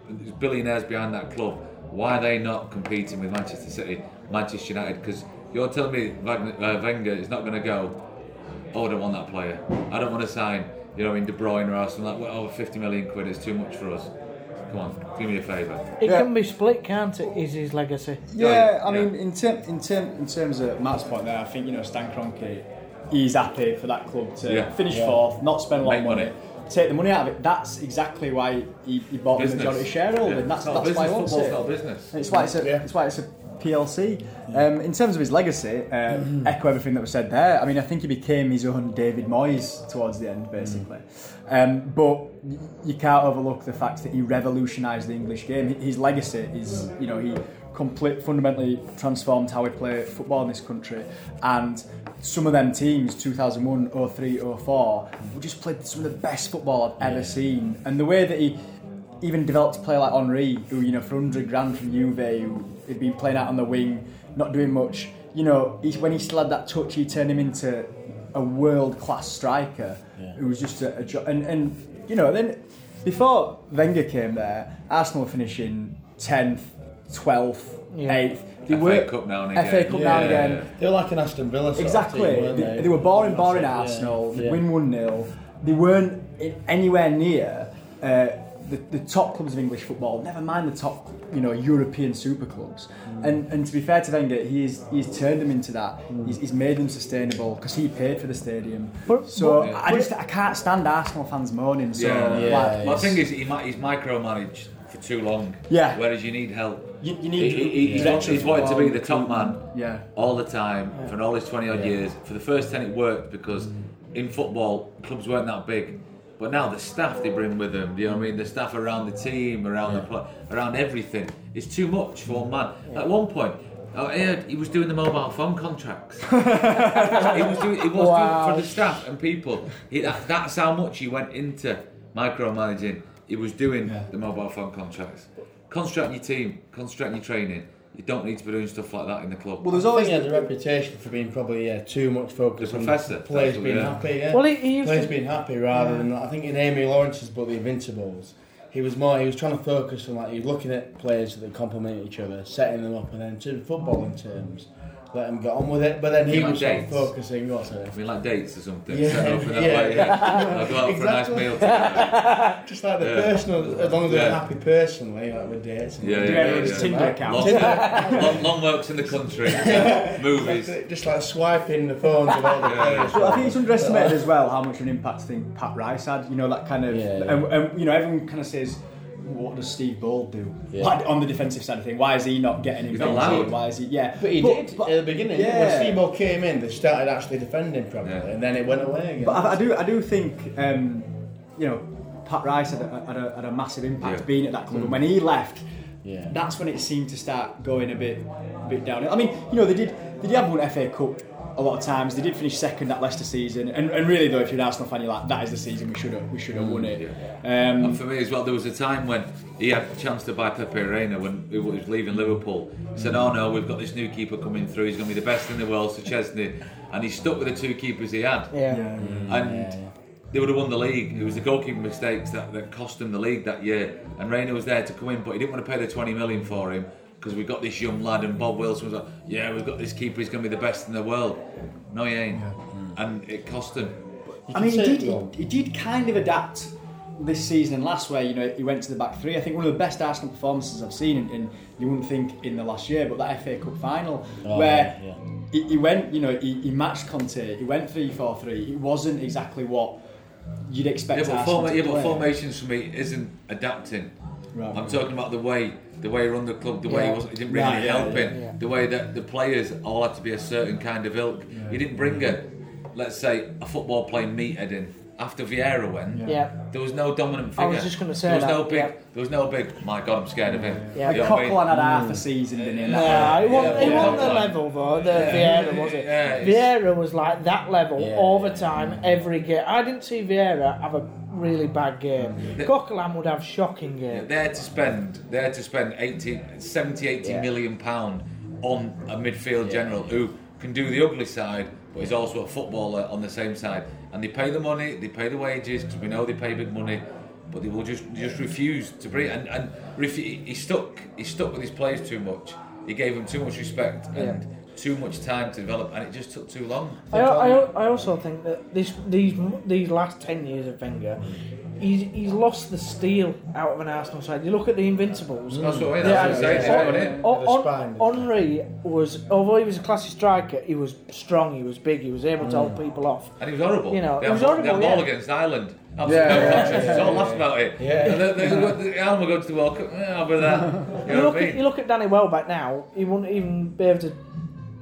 There's billionaires behind that club. Why are they not competing with Manchester City, Manchester United? Because you're telling me Wagner, uh, Wenger is not going to go. Oh, I don't want that player. I don't want to sign. You know, in De Bruyne or something like. Well, oh, 50 million quid is too much for us. Come on, give me a favour. It Yeah. can be split, can't it? Is his legacy? Yeah, I mean, in, term, in, term, in terms of Matt's point there, I think, you know, Stan Kroenke, he's happy for that club to Yeah. finish Yeah. fourth, not spend a lot Make of money, money. take the money out of it. That's exactly why he, he bought Business. the majority shareholding. Yeah. That's, It's not that's why he business. wants Football's it. not a business. It's why it's a, Yeah. it's why it's a PLC. Um, in terms of his legacy, uh, echo everything that was said there. I mean, I think he became his own David Moyes towards the end, basically. Um, but you can't overlook the fact that he revolutionised the English game. His legacy is, you know, he complete, fundamentally transformed how we play football in this country. And some of them teams, 2001, 03, 04, we just played some of the best football I've ever seen. And the way that he even developed a player like Henry, who you know for hundred grand from Juve, who had been playing out on the wing, not doing much. You know, he, when he still had that touch, he turned him into a world class striker who was just a, a jo- and and you know then before Wenger came there, Arsenal were finishing tenth, twelfth, Yeah. eighth. They FA were Cup now and FA again. Cup now and Yeah. again. They were like an Aston Villa sort Exactly. of team, weren't they, they? they were boring, boring That's it, Arsenal. yeah. They win 1 0. They weren't anywhere near uh, the, the top clubs of English football, never mind the top you know, European super clubs. Mm. And, and to be fair to Wenger, he's, he's turned them into that. Mm. He's, he's made them sustainable because he paid for the stadium. But- so but- I just I can't stand Arsenal fans moaning. So Yeah. like, Yeah. My thing is, he might, he's micromanaged for too long. Yeah. Whereas you need help. you, you need he, he's, veteran wanted, he's wanted to be the top man Yeah. all the time for all his 20 odd Yeah. years. For the first 10, it worked because in football, clubs weren't that big. But now the staff they bring with them, you know what I mean? The staff around the team, around the pla around everything, is too much for one man. At one point, oh, I heard he was doing the mobile phone contracts. he was doing, he was Wow. doing for the staff and people. He, that, that's how much he went into micromanaging. He was doing Yeah. the mobile phone contracts. On your team, on your training. You don't need to be doing stuff like that in the club. Well, there's always he had a reputation for being probably yeah, too much focused The on professor, players being yeah. happy. Yeah, Well, he- he used players to- being happy rather than I think in Amy Lawrence's book, The Invincibles, he was more he was trying to focus on like he was looking at players that complement each other, setting them up, and then to footballing terms, let him get on with it. But then he You like was sort dates? focusing. What's it? I mean, like dates or something. Yeah, Set up in that yeah, way. yeah. I'll go out for a nice meal together. Just like the Yeah. personal, as long as they're Yeah. happy personally, like with dates. and Yeah, Do yeah, yeah, remember yeah. Tinder account? Long, long, long works in the country, movies. Just, just like swiping the phones of all the Yeah. players. Well, I think it's underestimated as well how much of an impact I think Pat Rice had. You know that kind of, Yeah, yeah. And, and you know everyone kind of says, what does Steve Bould do Yeah. Like, on the defensive side of thing? Why is he not getting He's not involved? allowed. Why is he? Yeah, But he did but, at the beginning. yeah. When Steve came in, they started actually defending properly, Yeah. and then it went away again. But I, I do, I do think, um, you know, Pat Rice had a, had a, had a massive impact Yeah. being at that club, and when he left, Yeah. that's when it seemed to start going a bit, a bit down. I mean, you know, they did, they did have won FA Cup a lot of times. They did finish second that Leicester season, and, and really though, if you're an Arsenal fan, you're like, that is the season we should have, we should have won it. And Um, for me as well, there was a time when he had a chance to buy Pepe Reina when he was leaving Liverpool. He said, "Oh no, we've got this new keeper coming through. He's going to be the best in the world, so Szczesny." And he stuck with the two keepers he had. Yeah. yeah. and yeah, yeah. they would have won the league. It was the goalkeeping mistakes that, that cost them the league that year. And Reina was there to come in, but he didn't want to pay the 20 million for him because we've got this young lad. And Bob Wilson was like, "Yeah, we've got this keeper. He's going to be the best in the world." No, he ain't. And it cost him. I mean, he did, he, he did kind of adapt this season and last, where you know he went to the back three. I think one of the best Arsenal performances I've seen, in, and you wouldn't think in the last year, but that FA Cup final Oh, where yeah, yeah. He, he went, you know, he, he matched Conte. He went three four three. It wasn't exactly what you'd expect. Yeah, but, Arsenal forma- to yeah, but play. formations for me isn't adapting. Right. I'm talking about the way the way he run the club, the way he, wasn't, he didn't bring Right, any yeah, help yeah, in, yeah. the way that the players all had to be a certain kind of ilk. He didn't bring a, let's say, a football playing meathead in. After Vieira went, Yeah. there was no dominant figure. I was just gonna say there was that, no big. yeah. There was no big. My God, I'm scared of him. Yeah. Like You know what I mean? Coquelin had half a mm. season, didn't he? and No, that- it wasn't, it wasn't the level though. The Vieira was it? Yeah, Vieira was like that level Yeah. all the time, every game. I didn't see Vieira have a really mm. bad game. The- Coquelin would have shocking Yeah, games. They're to spend, they're to spend 80, 70, 80 Yeah. million pound on a midfield general who can do the ugly side, but is also a footballer on the same side. And they pay the money, they pay the wages because we know they pay big money, but they will just just refuse to bring. And and he stuck, he stuck with his players too much. He gave them too much respect and too much time to develop, and it just took too long. I, I, I also think that this these these last ten years of Wenger, he's, he's lost the steel out of an Arsenal side. You look at the Invincibles. Mm. That's what I mean. Yeah, That's what I'm saying. it? The spine. Henry was, although he was a classy striker, he was strong, he was big, he was able to hold mm. people off. And he was horrible. You know, they it was horrible, They had ball yeah. against Ireland. Absolutely Yeah, no yeah, conscience. It's all laughed about it. Yeah. And the, the, the, Alan will go to the World Cup. Yeah, over that. You You know look, what I at, you mean? look at Danny Welbeck now, he wouldn't even be able to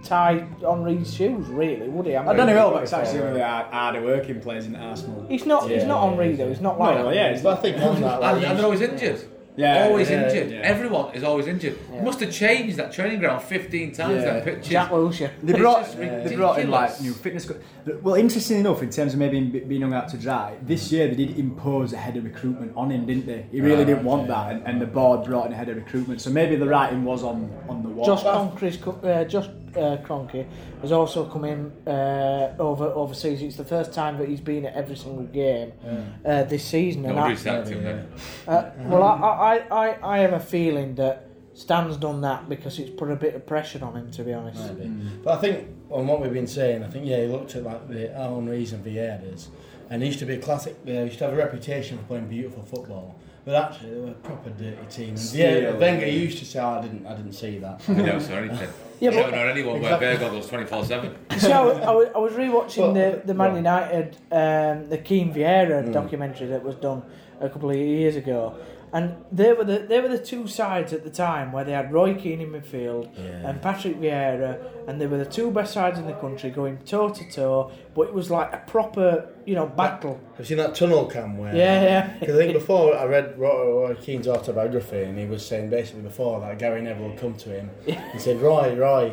tie Henry's shoes, really, would he? I I don't know Welbeck's actually one of the hard- harder working players in Arsenal. He's not, he's Yeah, not yeah, Henri, though, he's not like No, yeah, it's But I think on that, And, and they're always injured. Yeah, always yeah, injured. yeah. Everyone is always injured. Yeah. Must have changed that training ground 15 times, Yeah. that pitches. Jack Wilshere. They It's brought, just they brought in like new fitness. Co- well, interesting enough, in terms of maybe him being hung out to dry, this year they did impose a head of recruitment on him, didn't they? He really Right, didn't want okay. that, and, and the board brought in a head of recruitment. So maybe the writing was on, on the wall. Josh Kroenke's co- uh, Josh uh, Kroenke has also come in uh, over overseas. It's the first time that he's been at every single game uh, this season. and I- Nobody's sacked him. Uh, well, I, I, I, I have a feeling that Stan's done that because it's put a bit of pressure on him, to be honest. Maybe. But I think on what we've been saying, I think yeah, he looked at like the Henry's and Vieiras, and he used to be a classic. He used to have a reputation for playing beautiful football, but actually they were a proper dirty team. And Still, Vieira, Wenger yeah. used to say, oh, "I didn't, I didn't see that." You don't know anything. Yeah, you but- don't know anyone Exactly. wear bear goggles 24 7. See, I, was- I, was, I was rewatching Well, the, the Man right. United, um, the Keane Vieira documentary that was done a couple of years ago, and they were the they were the two sides at the time where they had Roy Keane in midfield Yeah. and Patrick Vieira, and they were the two best sides in the country going toe to toe. But it was like a proper, you know, battle. Have you seen that tunnel cam where? Yeah, yeah. Um, because I think before I read Roy, Roy Keane's autobiography, and he was saying basically before that Gary Neville would come to him and said, "Roy, Roy,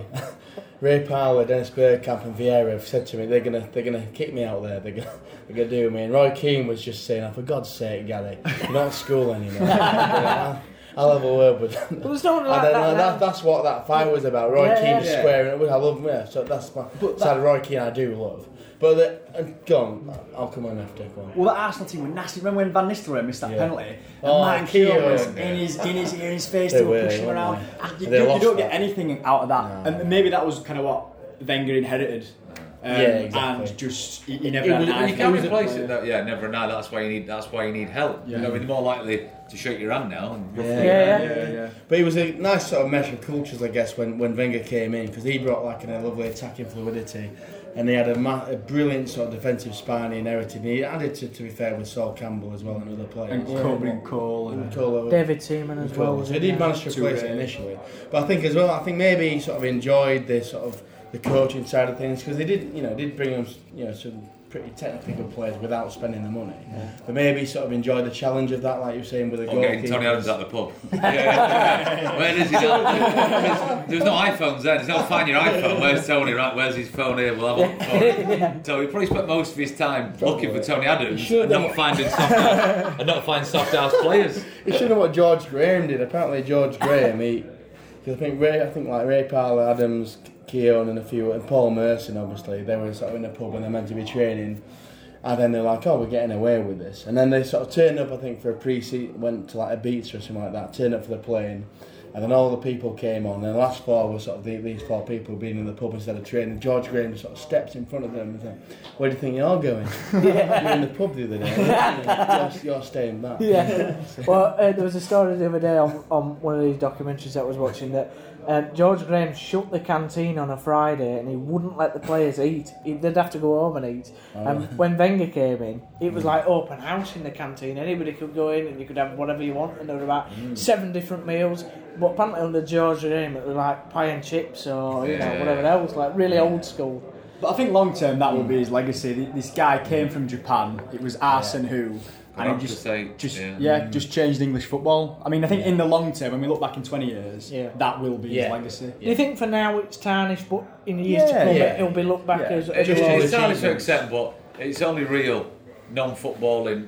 Ray Parlour, Dennis Bergkamp, and Vieira have said to me they're gonna they're gonna kick me out there. They're gonna they're gonna do me." And Roy Keane was just saying, "Oh, for God's sake, Gary, you're not at school anymore. I'll, I'll have a word with them." But there's no one like And then, that. that, that's what that fight was about. Roy Yeah, Keane yeah. just Yeah. squaring it. I love him. Yeah, so that's my side of Roy Keane I do love. But the, uh, go on, I'll come on after. Go on. Well, that Arsenal team were nasty. Remember when Van Nistelrooy missed that Yeah. penalty? And Oh, Martin Keown, Keown was in his in his ear, in his face, They they were were, pushing him around. they? You, They you lost don't get that. anything out of that, No. and maybe that was kind of what Wenger inherited. Um, Yeah, exactly. And just you, he never It had was, an you can't replace it. Though. Yeah, never and That's why you need. That's why you need help. Yeah. You know, you're more likely to shake your hand now. And Yeah. Yeah, around. yeah. Yeah, yeah. But it was a nice sort of mesh of cultures, I guess, when, when Wenger came in because he brought like a lovely attacking fluidity, and he had a, ma- a brilliant sort of defensive spine he inherited. And he added to, to be fair with Sol Campbell as well and other players. And Coburn and Cole. And, Cole- David Seaman as well. was So in he did there. manage to replace it initially, but I think as well, I think maybe he sort of enjoyed the sort of the coaching side of things because they did, you know, did bring him, you know, some pretty technically good players without spending the money. But maybe sort of enjoy the challenge of that, like you were saying with the Or getting Tony goalkeepers. Adams at the pub. Yeah. Where is he now? There's, there's no iPhones there. There's no find your iPhone. Where's Tony? Right, where's his phone here? We'll have a look for. So he probably spent most of his time looking for Tony Adams He and not finding soft house, and not finding soft house players. He should know what George Graham did. Apparently, George Graham, he, cause I think Ray, I think like Ray Parlour, Adams, Keown, and a few, and Paul Merson, obviously, they were sort of in a pub when they're meant to be training, and then they're like, oh, we're getting away with this, and then they sort of turned up, I think, for a pre-season, went to like a beach or something like that, turned up for the plane. And then all the people came on. And the last four were sort of the, these four people being in the pub instead of training. George Graham sort of steps in front of them and said, "Where do you think you're going? yeah. you were in the pub the other day. You're, you're staying back." Yeah. well, uh, there was a story the other day on, on one of these documentaries that I was watching that um, George Graham shut the canteen on a Friday and he wouldn't let the players eat. He, they'd have to go home and eat. Oh. And when Wenger came in, it was mm. like open house in the canteen. Anybody could go in and you could have whatever you want. And there were about mm. seven different meals. But apparently under George Graham, it was like pie and chips or you know whatever else, like really old school. But I think long term that will mm. be his legacy. This guy came from Japan. It was Arsene who, I'd and have he just say, just yeah. yeah. Mm. just changed English football. I mean, I think in the long term, when we look back in twenty years, Yeah. that will be Yeah. his legacy. Do you think for now it's tarnished, but in the years to come yeah. it'll be looked back Yeah. as, It's, as a it's, lot it's hard to accept, but it's only real non-footballing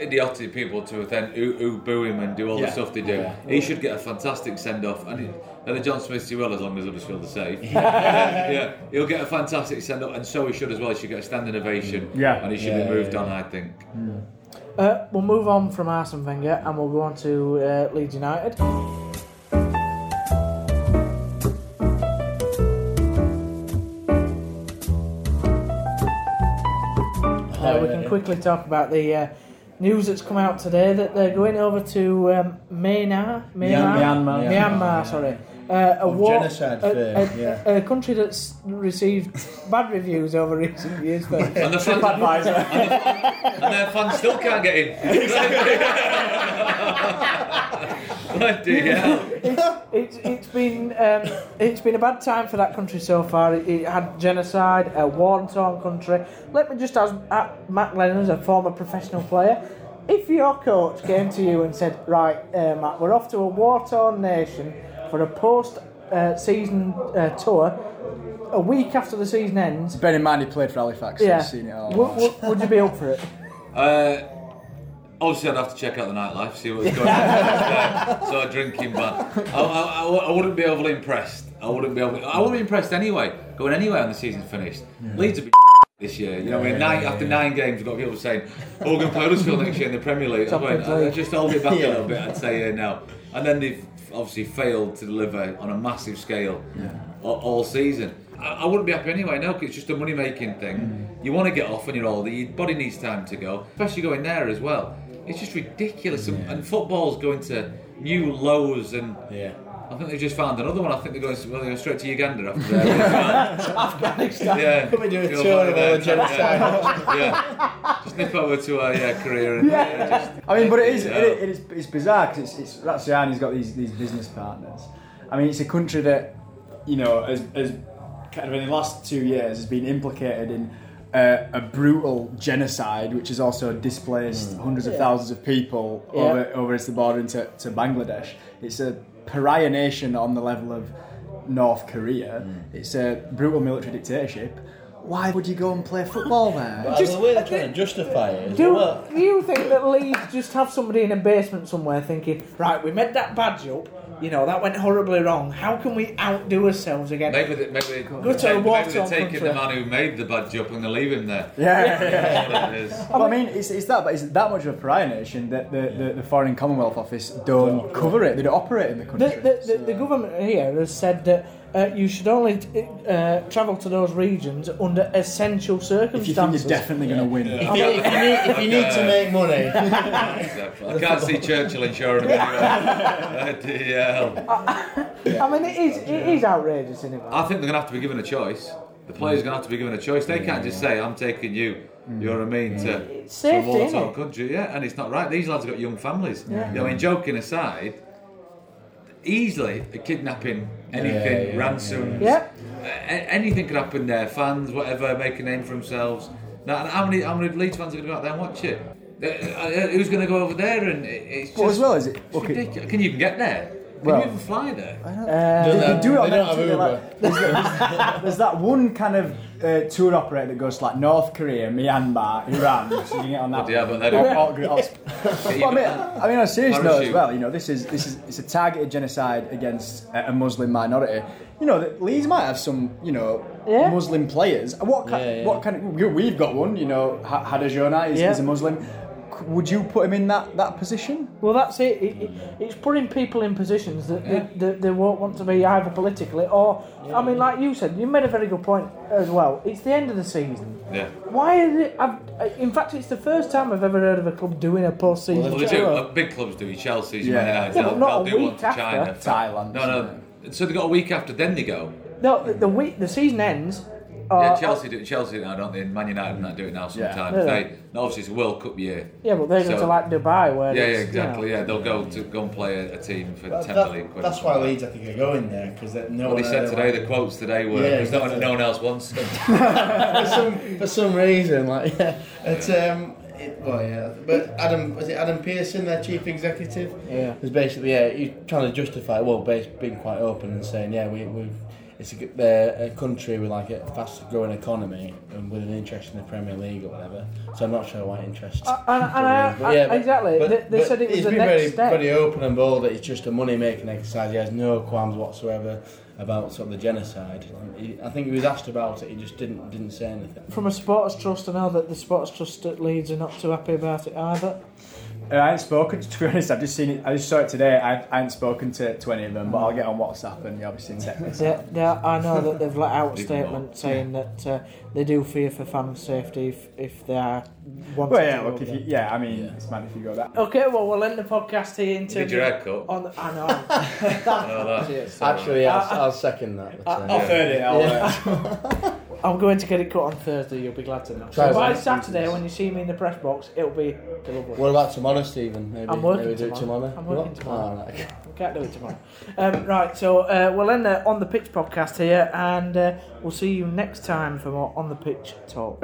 idiotic people to then who, who boo him and do all Yeah. the stuff they do. Yeah. He should get a fantastic send-off, and, he, and the John Smiths he will as long as Huddersfield are safe. yeah. yeah, he'll get a fantastic send-off, and so he should as well. He should get a standing ovation, Yeah. and he should Yeah, be moved yeah, on. I think. Mm. Uh, we'll move on from Arsene Wenger and we'll go on to uh, Leeds United. Uh, we can quickly talk about the uh, news that's come out today that they're going over to um, Myanmar, Myanmar, Myanmar. Myanmar, sorry. Uh, a war, genocide a, fame, a- yeah. a country that's received bad reviews over recent years. For, And the fans, TripAdvisor. and their fans still can't get in. Bloody hell. it's, it's been um, it's been a bad time for that country so far. It, it had genocide, a war-torn country. Let me just ask uh, Matt Glennon, as a former professional player, if your coach came to you and said, "Right, uh, Matt, we're off to a war-torn nation for a post-season uh, tour," a week after the season ends, Bear in mind he played for Halifax, so yeah, he's seen it all. w- w- would you be up for it? Uh, obviously, I'd have to check out the nightlife, see what's going on. Uh, so a drinking ban. I, I, I, I wouldn't be overly impressed. I wouldn't be. Overly, I wouldn't be impressed anyway. Going anywhere when the season's finished. Leeds would be this year. You know, I mean, nine, after nine games, we've got people saying, "Oh, we're going to play Huddersfield next year in the Premier League." I went, Champions League. "Uh, just hold it back Yeah. a little bit. I'd say yeah, no. And then they've obviously failed to deliver on a massive scale all, all season. I, I wouldn't be happy anyway, no, 'cause it's just a money making thing. Mm. You want to get off when you're older, your body needs time to go, especially going there as well. It's just ridiculous. And, and football's going to new lows, and Yeah. I think they've just found another one. I think they're going, well, they're going straight to Uganda after that. Afghanistan. yeah. Probably do a tour of there, the genocide. Yeah. Yeah. Just nip over to a yeah, career and yeah. just, I mean, but it is, it, it is it's bizarre because it's, it's Radrizzani's got these, these business partners. I mean, it's a country that, you know, has, has kind of in the last two years has been implicated in uh, a brutal genocide, which has also displaced mm. hundreds of thousands of people Yeah. over, over its the border into to Bangladesh. It's a pariah nation on the level of North Korea. Mm. It's a brutal military dictatorship. Why would you go and play football there? But the way they're trying to justify it. Do well, you think that Leeds just have somebody in a basement somewhere thinking, right, we made that badge up, you know, that went horribly wrong. How can we outdo ourselves again? Maybe, they, maybe, they, to a maybe, maybe war-torn they're taking country. the man who made the bad job and they leave him there. yeah, yeah. That's what it is. Well, I mean, it's, it's that, but it's that much of a pariah nation that the, the, the Foreign Commonwealth Office don't cover it. They don't operate in the The, country. the, the, the government here has said that uh, you should only uh, travel to those regions under essential if you think circumstances. you're definitely going to win. if you, if you need, if you need to make money, Exactly. I can't see Churchill insuring him anyway. Bloody hell. I mean, it is, it is outrageous, isn't it? I think they're going to have to be given a choice. The players are going to have to be given a choice. They can't just say, I'm taking you, you know what I mean, to It's some safety, war country. Yeah, and it's not right. These lads have got young families. You know, I mean, joking aside, easily a kidnapping, anything, Yeah, yeah, ransoms, Yeah. a- anything could happen there. Fans, whatever, make a name for themselves. Now, how many how many Leeds fans are going to go out there and watch it? Uh, uh, Who's going to go over there? And it's just But as well as it, okay, ridiculous. Can you even get there? Can Well- you even fly there? Uh, they, they do it on they don't have Uber. like, there's, there's, there's that one kind of uh, tour operator that goes to like North Korea, Myanmar, Iran, so you can get on that. Yeah, but they don't- or- or- But I mean, I mean, on a serious note as well, you know, this is this is it's a targeted genocide against a, a Muslim minority. You know, that Leeds might have some, you know, Yeah. Muslim players. What kind? Yeah, yeah. What kind? Of, we- we've got one. You know, Ha- Hadergjonaj is, Yeah. is a Muslim. C- Would you put him in that, that position? Well, that's it. it, it it's putting people in positions that, that, that they won't want to be either politically or. I mean, like you said, you made a very good point as well. It's the end of the season. Yeah. Why is it? I've, in fact, it's the first time I've ever heard of a club doing a post-season Well, they do. Uh, big clubs do. Chelsea's, Yeah. Man United. Yeah, but they'll, not they'll a week after. China. Thailand, No, no. So they got a week after, then they go. No, the, the week the season ends. Uh, Yeah, Chelsea do. Chelsea now, don't they? Man United and that do it now sometimes. Yeah. They no, obviously it's a World Cup year. Yeah, but they're going So- to like Dubai, where Yeah, yeah, it's, you exactly. know- Yeah, they'll go to go and play a, a team for that- ten that- million quid. that's why Leeds I think are going there because no What one they said today, went- the quotes today were Yeah, because no, one- exactly. no one else wants them. for some for some reason, like yeah, it's um, it, well yeah, but Adam was it Adam Pearson, their chief executive, Yeah. was basically yeah, he's trying to justify well, bas being quite open and saying yeah, we we it's a, they're a country with like a fast growing economy and with an interest in the Premier League or whatever. So I'm not sure why interest. Uh, and- and But yeah, but- exactly. but- They- they said it was he's the been next very, step. very open and bold that it's just a money making exercise. He has no qualms whatsoever about sort of the genocide. He, I think he was asked about it. He just didn't didn't say anything. From a sports trust, I know that the sports trust at Leeds are not too happy about it either. Uh, I ain't spoken to be honest. I've just seen it. I just saw it today. I, I ain't spoken to, to any of them, but I'll get on WhatsApp and you obviously text. Yeah, yeah, I know that they've let out a Leave them statement saying that uh, they do fear for fan safety if, if they are wanting Well, yeah. go Look, if you, yeah, I mean, it's mad if you go that. Okay, well, we'll end the podcast here in did your head cut. on the, I know. Oh, that- so- Actually, I'll, Uh, I'll second that. but, uh, I'll third it. I'll, Yeah. I'm going to get it cut on Thursday. You'll be glad to know. So by. Saturday, when you see me in the press box, it'll be lovely. What about tomorrow, Steven? Maybe, I'm working maybe do it tomorrow. tomorrow. I'm working What? tomorrow. Oh, right. We can't do it tomorrow. Um, right, so uh, we'll end the On the Pitch podcast here, and uh, we'll see you next time for more On the Pitch talk.